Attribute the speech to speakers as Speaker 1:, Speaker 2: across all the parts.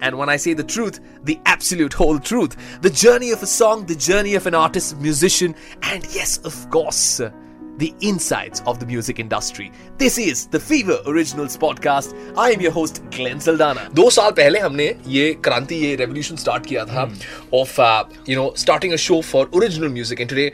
Speaker 1: And when I say the truth, the absolute whole truth. The journey of a song, the journey of an artist, musician, and yes, of course, the insides of the music industry. This is the Fever Originals podcast. I am your host Glenn Saldana. दो साल पहले हमने ये क्रांति ये revolution start किया था of you know starting a show for original music and today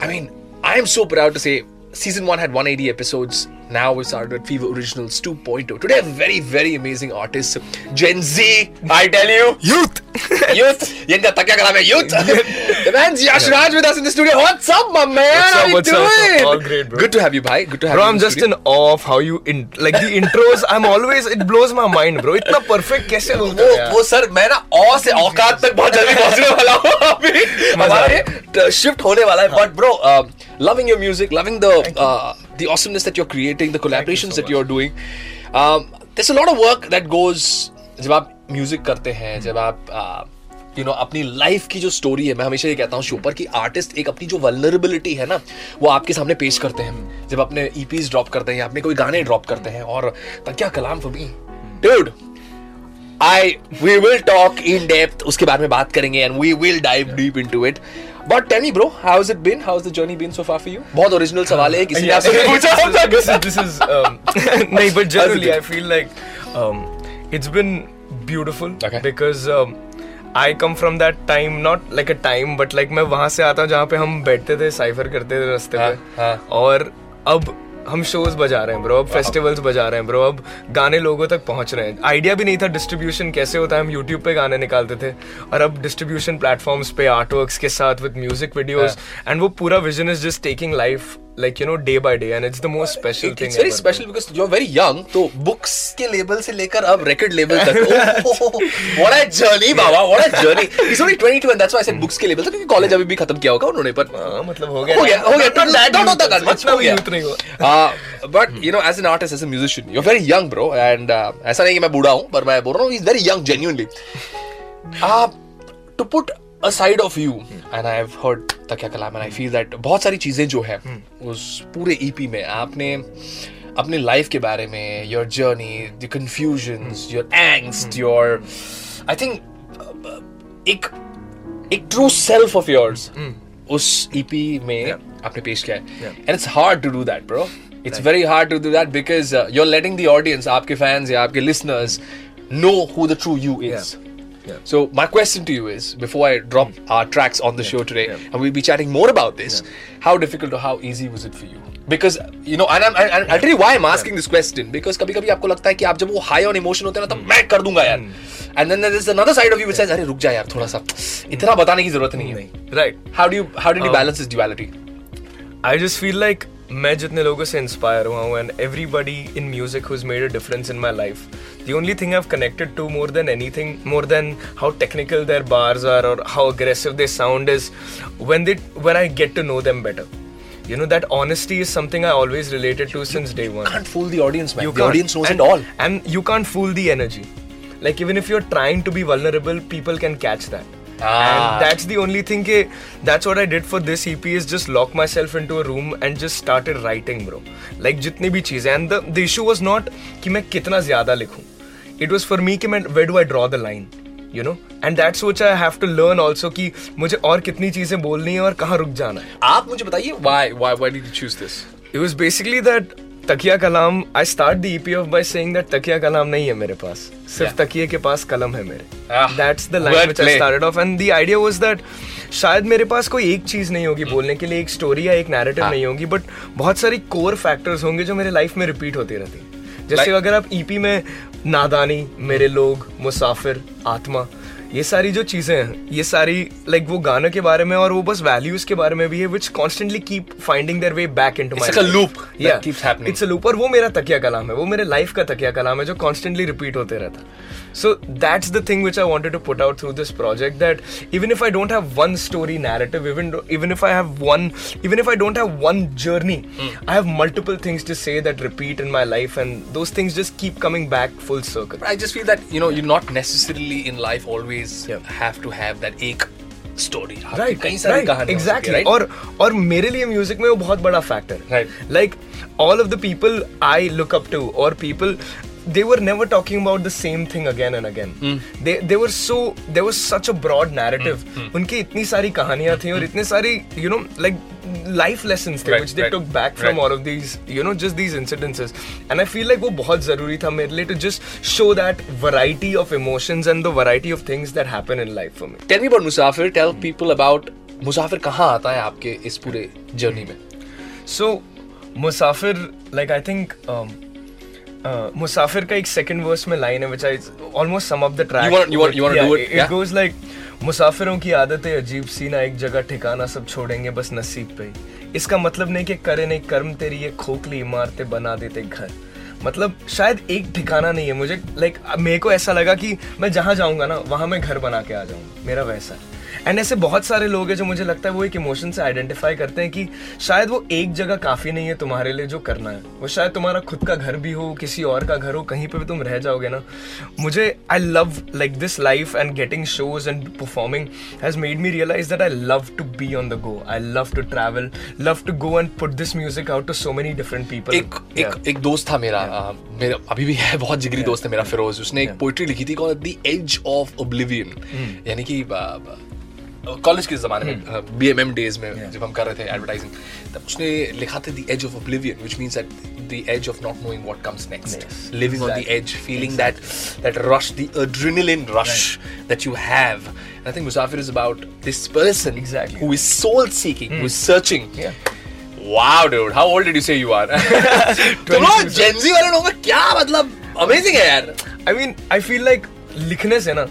Speaker 1: I mean, I am so proud to say season 1 had 180 episodes. Now we started at Fever Originals 2.0. Today, a very, very amazing artist. Gen Z, I tell you. Youth! youth! Yenga takya kala mein youth! the man's Yash Raj with us in the studio. What's up, my man?
Speaker 2: What's
Speaker 1: How
Speaker 2: up,
Speaker 1: you
Speaker 2: what's up?
Speaker 1: doing?
Speaker 2: All great, bro.
Speaker 1: Good to have you, bhai. Good to have
Speaker 2: Bro,
Speaker 1: you.
Speaker 2: I'm
Speaker 1: in the
Speaker 2: just
Speaker 1: studio.
Speaker 2: in awe of how you in like the intros. I'm always it blows my mind, bro. इतना perfect कैसे बोलते
Speaker 1: वो
Speaker 2: हो यार?
Speaker 1: वो sir मैं ना औ से औकात तक बहुत जल्दी पहुंचने वाला हूँ अभी हमारा ये Uh, shift होने वाला है but bro uh, loving your music loving the uh, the awesomeness that you're creating the collaborations you
Speaker 2: so
Speaker 1: that you're doing um, there's a lot of जब आप music करते हैं जब आप uh, यू नो अपनी लाइफ की जो story है मैं हमेशा ये कहता हूँ शोपर की आर्टिस्ट एक अपनी जो वलनरेबिलिटी है ना वो आपके सामने पेश करते हैं। जब अपने ई ड्रॉप करते हैं या अपने कोई गाने ड्रॉप करते हैं और क्या कलाम for dude I we will talk in depth उसके बारे में बात करेंगे and we will dive deep into it it. But tell me bro, how has it been? How's the journey been so far for you? बहुत original सवाल है किसी ने आपसे पूछा
Speaker 2: is this is um, नहीं, but generally
Speaker 1: been?
Speaker 2: I feel like um, it's been beautiful
Speaker 1: Okay.
Speaker 2: because um, I come from that time not like a time but like मैं वहाँ से आता हूँ जहाँ पे हम बैठते थे साइफर करते थे रास्ते
Speaker 1: हाँ,
Speaker 2: पे
Speaker 1: हाँ.
Speaker 2: और अब हम शोज़ बजा रहे हैं ब्रो अब फेस्टिवल्स बजा रहे हैं ब्रो अब गाने लोगों तक पहुँच रहे हैं. आइडिया भी नहीं था डिस्ट्रीब्यूशन कैसे होता है. हम यूट्यूब पे गाने निकालते थे और अब डिस्ट्रीब्यूशन प्लेटफॉर्म्स पे आर्टवर्क्स के साथ विद म्यूज़िक वीडियोस एंड वो पूरा vision is just taking life like you know day by day and it's the most special
Speaker 1: It-
Speaker 2: thing
Speaker 1: It's very ever. special because you're very young. तो books के level से लेकर अब record level तक oh, oh, oh, what a journey बाबा what a journey he's only 22 and that's why I said books के level तक क्योंकि कॉलेज अभी भी खत्म किया होगा उन्होंने पर
Speaker 2: हाँ, मतलब हो गया
Speaker 1: हो गया हो गया
Speaker 2: Not that
Speaker 1: don't know
Speaker 2: youth,
Speaker 1: that much हो गया Uh, but you know as an artist as a musician you're very young bro and uh, ऐसा नहीं कि मैं बूढ़ा हूँ पर मैं बोल रहा हूँ he's very young genuinely uh, to put aside of you. And I've heard तकिया कलाम and I feel that बहुत सारी चीज़ें जो है उस पूरे EP में आपने अपने लाइफ के बारे में your journey the confusions your angst your I think uh, एक एक ट्रू सेल्फ ऑफ़ योर्स उस ईपी में आपने पेश किया है. And it's hard to do that bro it's very hard to do that because you are letting the audience आपके fans या आपके listeners know who the true you is.
Speaker 2: Yeah.
Speaker 1: So my question to you is, before I drop our tracks on the show today,
Speaker 2: yeah.
Speaker 1: and we'll be chatting more about this, how difficult or how easy was it for you? Because you know, and I'm, and, and I'll tell you why I'm asking this question. Because कभी कभी आपको लगता है कि आप जब वो high on emotion होते हैं ना, तो मैं कर दूंगा यार. And then there's another side of you which says, अरे रुक जा यार थोड़ा सा, इतना बताने की जरूरत नहीं है.
Speaker 2: नहीं right
Speaker 1: How do you how did you
Speaker 2: Um,
Speaker 1: balance this duality?
Speaker 2: I just feel like मैं जितने लोगों से इंस्पायर हुआ हूँ and everybody in music who's made a difference in my life the only thing I connected to more than anything more than how technical their bars are or how aggressive they sound is when they when I get to know them better. You know that honesty is something I always related to since day one.
Speaker 1: Can't fool the audience, man.
Speaker 2: You
Speaker 1: the
Speaker 2: can't.
Speaker 1: audience knows
Speaker 2: and,
Speaker 1: it all.
Speaker 2: and you can't fool the energy. Like even if you're trying to be vulnerable, people can catch that.
Speaker 1: Ah.
Speaker 2: And that's the only thing. Ke, that's what I did for this EP is just lock myself into a room and just started writing, bro. Like जितनी भी चीज़ें. And the the issue was not कि मैं कितना ज़्यादा लिखूं. It was for me कि मैं where do I draw the line? You know? And that's which I have to learn also कि मुझे और कितनी चीज़ें बोलनी है और कहाँ रुक जाना है.
Speaker 1: आप मुझे बताइए why why why did you choose this?
Speaker 2: It was basically that तकिया कलाम I start the EP off by saying that तकिया कलाम नहीं है मेरे पास सिर्फ़
Speaker 1: Yeah.
Speaker 2: तकिए के पास कलम है मेरे
Speaker 1: Ah,
Speaker 2: that's the line which
Speaker 1: I
Speaker 2: started off and the idea was that शायद मेरे पास कोई एक चीज़ नहीं होगी बोलने के लिए एक स्टोरी या एक नैरेटिव
Speaker 1: हाँ.
Speaker 2: नहीं होगी बट बहुत सारी कोर फैक्टर्स होंगे जो मेरे लाइफ में रिपीट होती रहती हैं। जैसे
Speaker 1: Like-
Speaker 2: अगर आप ईपी में नादानी मेरे लोग मुसाफिर आत्मा ये सारी जो चीज़ें हैं ये सारी लाइक वो गाने के बारे में और वो बस वैल्यूज़ के बारे में भी है which constantly keep
Speaker 1: finding their way back into keeps happening.
Speaker 2: It's a loop और वो मेरा तकिया कलाम है वो मेरे लाइफ का तकिया कलाम है जो कॉन्स्टेंटली रिपीट होते रहता so that's the thing which I wanted to put out through this project that even if I don't have one story narrative even even if I have one even if I don't have one journey I have multiple things to say that repeat in my life and those things just keep coming back full circle
Speaker 1: I just feel that you know you not necessarily in life always
Speaker 2: Yeah.
Speaker 1: have to have that एक story. आपकी
Speaker 2: right
Speaker 1: कई सारी कहानी
Speaker 2: exactly
Speaker 1: right?
Speaker 2: और और मेरे लिए music में वो बहुत बड़ा फैक्टर है
Speaker 1: Right.
Speaker 2: Like all of the people I look up to और people they were never talking about the same thing again and again
Speaker 1: Hmm.
Speaker 2: they they were so there was such a broad narrative
Speaker 1: Hmm.
Speaker 2: उनकी इतनी सारी कहानियाँ थी और इतने सारी you know like life lessons थे
Speaker 1: Right,
Speaker 2: which they
Speaker 1: right,
Speaker 2: took back from
Speaker 1: right.
Speaker 2: all of these you know just these incidences and I feel like वो बहुत ज़रूरी था मेरे लिए to just show that variety of emotions and the variety of things that happen in life for me
Speaker 1: Tell me about Musafir. Tell people about मुसाफिर कहाँ आता है आपके इस पूरे जर्नी में
Speaker 2: So, Musafir, like I think, uh, का एक second verse में line है almost sum up the track.
Speaker 1: You want- you want- you want to
Speaker 2: yeah,
Speaker 1: do it?
Speaker 2: It
Speaker 1: Yeah.
Speaker 2: goes like मुसाफिरों की आदतें अजीब सी ना एक जगह ठिकाना सब छोड़ेंगे बस नसीब पे इसका मतलब नहीं कि करे नहीं कर्म तेरी ये खोखली इमारतें बना देते घर मतलब शायद एक ठिकाना नहीं है मुझे लाइक मेरे को ऐसा लगा कि मैं जहाँ जाऊँगा ना वहाँ मैं घर बना के आ जाऊँगा मेरा वैसा है एंड ऐसे बहुत सारे लोग हैं जो मुझे लगता है वो एक इमोशन से आइडेंटिफाई करते हैं कि शायद वो एक जगह काफ़ी नहीं है तुम्हारे लिए जो करना है। वो शायद तुम्हारा खुद का घर भी हो किसी और का घर हो कहीं पर भी तुम रह जाओगे ना। मुझे I love like this life and getting shows and performing has made me realise that I love to be on the go I love to travel love to go and put this music out to so many different people
Speaker 1: एक एक एक दोस्त था मेरा आ, मेरा अभी भी है बहुत जिगरी दोस्त है मेरा फिरोज। उसने एक पोइट्री लिखी थी called the edge of oblivion यानी कि कॉलेज के जमाने में बी एम एम डेज़ में जब हम कर रहे थे एडवर्टाइजिंग तब उसने लिखा था the edge of oblivion which means that the edge of not knowing what
Speaker 2: comes
Speaker 1: next. Living on
Speaker 2: the.
Speaker 1: Edge feeling that that rush the adrenaline rush that you have and i think musafir is about this person
Speaker 2: Exactly.
Speaker 1: who is soul seeking who is searching
Speaker 2: Yeah.
Speaker 1: Wow, dude. How old did you say you are? तुम लोग Gen वाले लोगों का क्या मतलब amazing है यार
Speaker 2: I mean I feel like लिखने से ना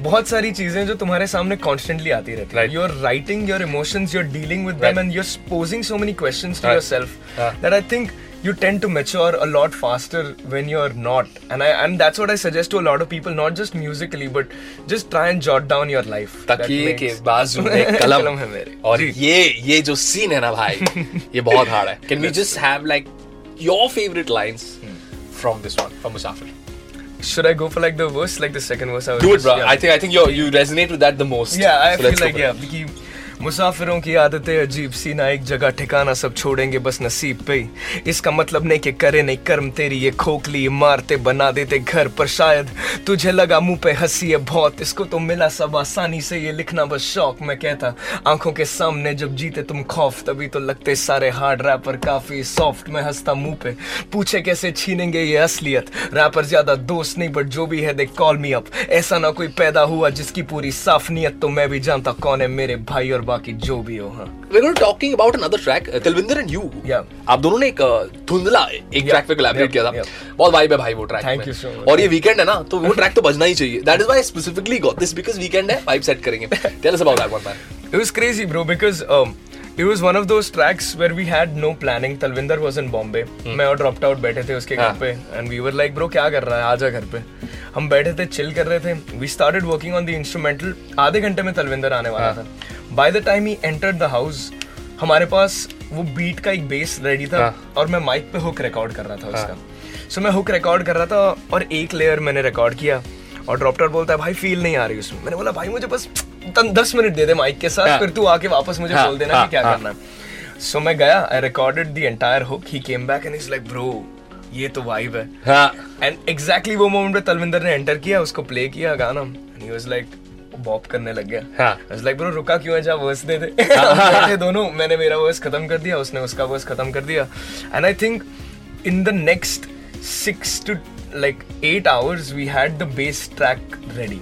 Speaker 2: बहुत सारी चीज़ें जो तुम्हारे सामने कॉन्स्टेंटली आती रहती है।
Speaker 1: Right.
Speaker 2: You are writing your emotions you are
Speaker 1: dealing
Speaker 2: with them and you are posing so many questions
Speaker 1: to.
Speaker 2: Yourself
Speaker 1: Yeah.
Speaker 2: That I think you tend to mature a lot faster when you're not. And i and that's what i suggest to a lot of people not just musically but just try and jot down your life.
Speaker 1: तकिए के बाजू में कलम
Speaker 2: कलम है मेरे।
Speaker 1: और ये ये जो सीन है ना भाई ये बहुत हार्ड है। Can we just have like your favourite lines from this one from Musafir
Speaker 2: should i go for like the verse like the second verse I
Speaker 1: Do it, bro.
Speaker 2: yeah.
Speaker 1: I think I think you you resonate with that the most.
Speaker 2: Yeah, I
Speaker 1: So
Speaker 2: feel like yeah, मुसाफिरों की आदतें अजीब सी, ना एक जगह ठिकाना सब छोड़ेंगे, बस नसीब पे इसका मतलब नहीं कि करे नहीं कर्म, तेरी ये खोखली इमारतें बना देते घर पर शायद। तुझे लगा मुँह पे हँसी है बहुत, इसको तो मिला सब आसानी से, ये लिखना बस शौक, मैं कहता, आँखों के सामने जब जीते तुम खौफ, तभी तो लगते सारे हार्ड रैपर काफ़ी सॉफ्ट में हंसता मुँह पे। पूछे कैसे छीनेंगे ये असलियत? रैपर ज़्यादा दोस्त नहीं बट जो भी है दे कॉल मी अप ऐसा ना कोई पैदा हुआ जिसकी पूरी साफ़ नियत तो मैं भी जानता कौन है मेरे भाई और बाकी जो भी हो हाँ
Speaker 1: We're going to talking about another track, uh, Talvinder and you.
Speaker 2: Yeah.
Speaker 1: आप दोनों ने एक uh, धुंधला एक. ट्रैक पे कोलैबोरेट. किया था
Speaker 2: Yeah.
Speaker 1: बहुत वाइब है भाई वो ट्रैक
Speaker 2: Thank
Speaker 1: में
Speaker 2: you so much.
Speaker 1: और ये वीकेंड है ना तो वो ट्रैक तो बजना ही चाहिए that is why specifically got this because weekend है वाइब सेट करेंगे tell us about that one man
Speaker 2: It was crazy, bro, because um, it was one of those tracks where we had no planning. Talvinder was in Bombay. Hmm. मैं और dropped out बैठे थे उसके
Speaker 1: हाँ.
Speaker 2: घर पे and we were like, bro, क्या कर रहा है? आजा घर पे. हम बैठे थे, chill कर रहे थे. We started working on the instrumental. आधे घंटे में तलविंदर आने वाला
Speaker 1: हाँ.
Speaker 2: था. By the time he entered the house, हमारे पास वो बीट का एक बेस रेडी था
Speaker 1: हाँ.
Speaker 2: और मैं माइक पे हुक रिकॉर्ड कर रहा था उसका। सो मैं हुक रिकॉर्ड कर रहा था और एक लेयर मैंने रिकॉर्ड किया और ड्रॉपटर बोलता है भाई फील नहीं आ रही उसमें। मैंने बोला भाई मुझे बस दस मिनट दे दे माइक के साथ
Speaker 1: हाँ.
Speaker 2: फिर तू आके वापस मुझे
Speaker 1: हाँ,
Speaker 2: बोल देना
Speaker 1: हाँ,
Speaker 2: कि क्या
Speaker 1: हाँ.
Speaker 2: करना है। सो मैं गया I recorded the entire hook he came back and is like bro ये तो वाइब है।
Speaker 1: हाँ।
Speaker 2: एंड एग्जैक्टली वो मोमेंट पे तलविंदर ने एंटर किया उसको प्ले किया गाना। And he was like bop करने लग गया
Speaker 1: हाँ.
Speaker 2: लाइक ब्रो रुका क्यों है जा वर्स दे बैठे दोनों मैंने मेरा वर्स खत्म कर दिया उसने उसका वर्स खत्म कर दिया and I think in the next six to like eight hours we had the bass track ready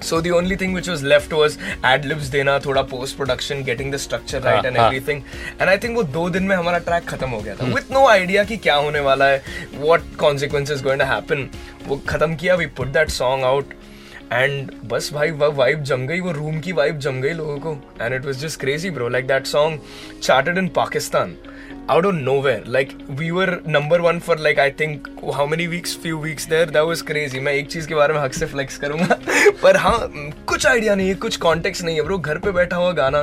Speaker 2: so the only thing which was left was ad libs देना थोड़ा post production getting the structure right
Speaker 1: हाँ,
Speaker 2: and
Speaker 1: हाँ.
Speaker 2: everything and I think वो दो दिन में हमारा track खत्म हो गया था with no idea कि क्या होने वाला है what consequences going to happen वो खत्म किया we put that song out and बस भाई वह वाइब जम गई, वो रूम की वाइब जम गई लोगों को। And it was just crazy bro like that song charted in Pakistan out of nowhere like we were number one for like I think how many weeks few weeks there that was crazy मैं एक चीज़ के बारे में हक से flex करूँगा पर हाँ कुछ आइडिया नहीं है कुछ कॉन्टेक्स्ट नहीं है ब्रो घर पे बैठा हुआ गाना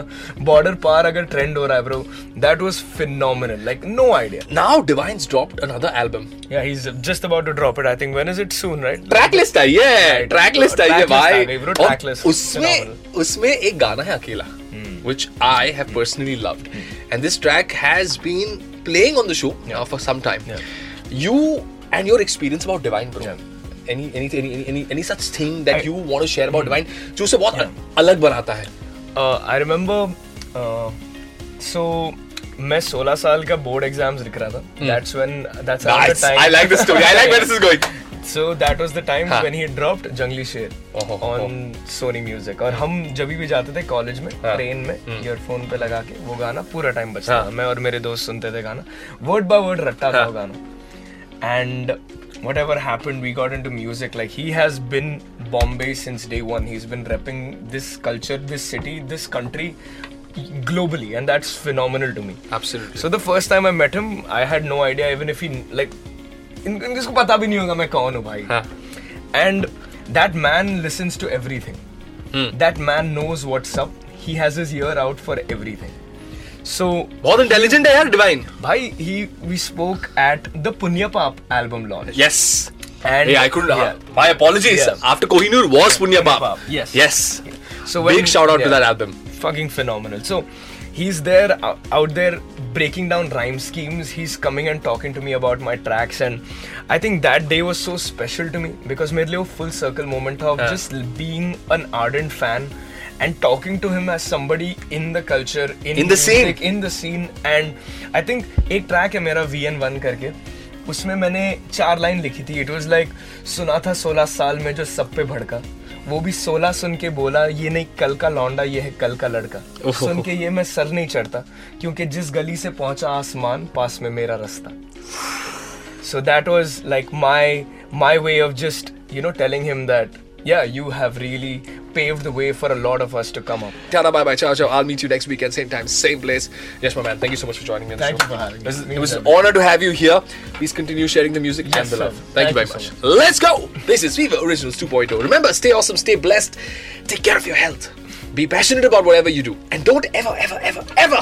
Speaker 2: बॉर्डर पार अगर ट्रेंड हो रहा है bro that was phenomenal like no idea
Speaker 3: Now Divine's dropped another album.
Speaker 2: या he is just about to drop it I think when is it soon right
Speaker 3: track list I है track list आई है भाई
Speaker 2: bro, track list.
Speaker 3: उसमें. उसमें एक गाना है अकेला which I have personally loved and this track has been playing on the show now for some time
Speaker 2: Yeah.
Speaker 3: you and your experience about Divine bro
Speaker 2: Yeah.
Speaker 3: any, any, any, any, any, any such thing that
Speaker 2: I-
Speaker 3: you want to share about Divine जो उसे बहुत
Speaker 2: Yeah.
Speaker 3: अलग बनाता है
Speaker 2: uh, I remember uh, so मैं 16 साल का board exams लिख रहा था that's when that's
Speaker 3: Nice. I like the story. I like where this is going.
Speaker 2: So that was the time
Speaker 3: हाँ.
Speaker 2: when he dropped जंगली शेर on Sony Music और हम जब भी जाते थे कॉलेज में
Speaker 3: हाँ.
Speaker 2: ट्रेन में ईयरफोन पे लगा के वो गाना पूरा टाइम बजता
Speaker 3: हाँ.
Speaker 2: था मैं और मेरे दोस्त सुनते थे गाना वर्ड बाय वर्ड रट्टा था
Speaker 3: हाँ.
Speaker 2: वो गाना and whatever happened we got into music like he has been bombay since day one he's been repping this culture this city this country globally and that's phenomenal to me
Speaker 3: Absolutely.
Speaker 2: so the first time I met him, I had no idea even if he like इन इनको पता भी नहीं होगा मैं कौन हूँ भाई
Speaker 3: हाँ.
Speaker 2: that man listens to everything that man knows what's up he has his ear out for everything so
Speaker 3: बहुत इंटेलिजेंट है यार
Speaker 2: Divine he we spoke at the Punya Pap album launch
Speaker 3: Yes.
Speaker 2: and
Speaker 3: Hey, I couldn't.
Speaker 2: yeah.
Speaker 3: Uh, my apologies.
Speaker 2: Yeah.
Speaker 3: After Kohinoor was Punya. Pap,
Speaker 2: yes.
Speaker 3: Yes.
Speaker 2: So
Speaker 3: Big shout out
Speaker 2: yeah, to
Speaker 3: that album.
Speaker 2: Fucking phenomenal. So he's there ou- out there breaking down rhyme schemes. He's coming and talking to me about my tracks, and I think that day was so special to me because मेरे लिए वो full circle moment था of
Speaker 3: हाँ.
Speaker 2: just being an ardent fan and talking to him as somebody in the culture, in,
Speaker 3: In the
Speaker 2: music, scene. in the scene. And I think एक track है मेरा VN1 करके उसमें मैंने चार line लिखी थी इट वाज लाइक सुना था 16 साल में जो सब पे भड़का वो भी 16 सुन के बोला ये नहीं कल का लौंडा ये है कल का लड़का। सुन के ये मैं सर नहीं चढ़ता क्योंकि जिस गली से पहुँचा आसमान पास में मेरा रास्ता so that was like my my way of just you know telling him that yeah you have really paved the way for a lot of us to come up
Speaker 3: Tana, bye bye. Ciao, ciao. I'll meet you next weekend, same time, same place. Yes, my man. Thank you so much for joining me on the
Speaker 2: Thank
Speaker 3: show.
Speaker 2: you for having me.
Speaker 3: It was,
Speaker 2: It
Speaker 3: it was an honor to have you here. Please continue sharing the music
Speaker 2: Yes,
Speaker 3: and the
Speaker 2: sir.
Speaker 3: love. Thank, you very
Speaker 2: you
Speaker 3: much.
Speaker 2: so
Speaker 3: Let's go. This is Fever Originals 2.0. Remember, stay awesome, stay blessed, take care of your health, be passionate about whatever you do, and don't ever, ever, ever, ever